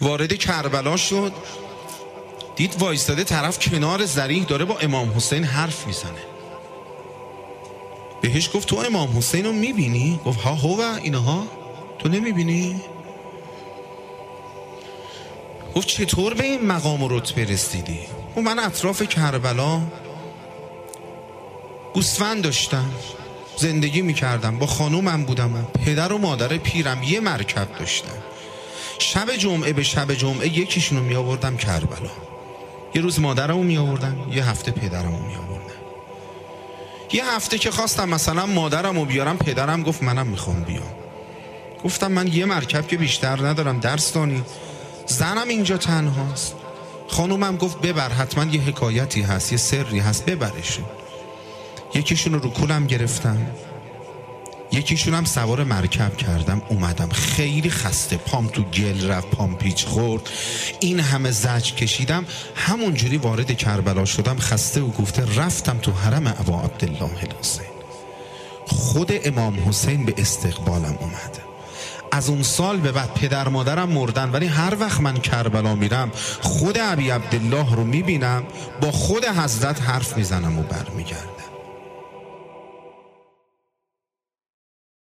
وارد کربلا شد. دید وایستاده طرف کنار زریح داره با امام حسین حرف می‌زنه. بهش گفت تو امام حسین رو می‌بینی؟ گفت ها هو اینها. تو نمی‌بینی؟ گفت چطور به این مقام و رتبه رسیدی؟ گفت من اطراف کربلا گوسفند داشتم. زندگی می‌کردم. با خانومم بودم. و پدر و مادر پیرم یه مرکب داشتم شب جمعه به شب جمعه یکیشونو می آوردم کربلا. یه روز مادرمو می آوردم یه هفته پدرمو می آوردم یه هفته که خواستم مثلا مادرمو بیارم پدرم گفت منم می‌خوام بیام. گفتم من یه مرکب که بیشتر ندارم درس دانی. زنم اینجا تنهاست. خانومم گفت ببر حتما یه حکایتی هست یه سری هست ببرشون. یکیشون رو کولم گرفتم. یکیشون هم سوار مرکب کردم اومدم. خیلی خسته. پام تو گل رفت پام پیچ خورد. این همه زج کشیدم. همونجوری وارد کربلا شدم خسته و گفته رفتم تو حرم ابا عبدالله الحسین. خود امام حسین به استقبالم اومد. از اون سال به بعد پدر مادرم مردن ولی هر وقت من کربلا میرم خود عبی عبدالله رو می‌بینم با خود حضرت حرف می‌زنم و برمیگردم.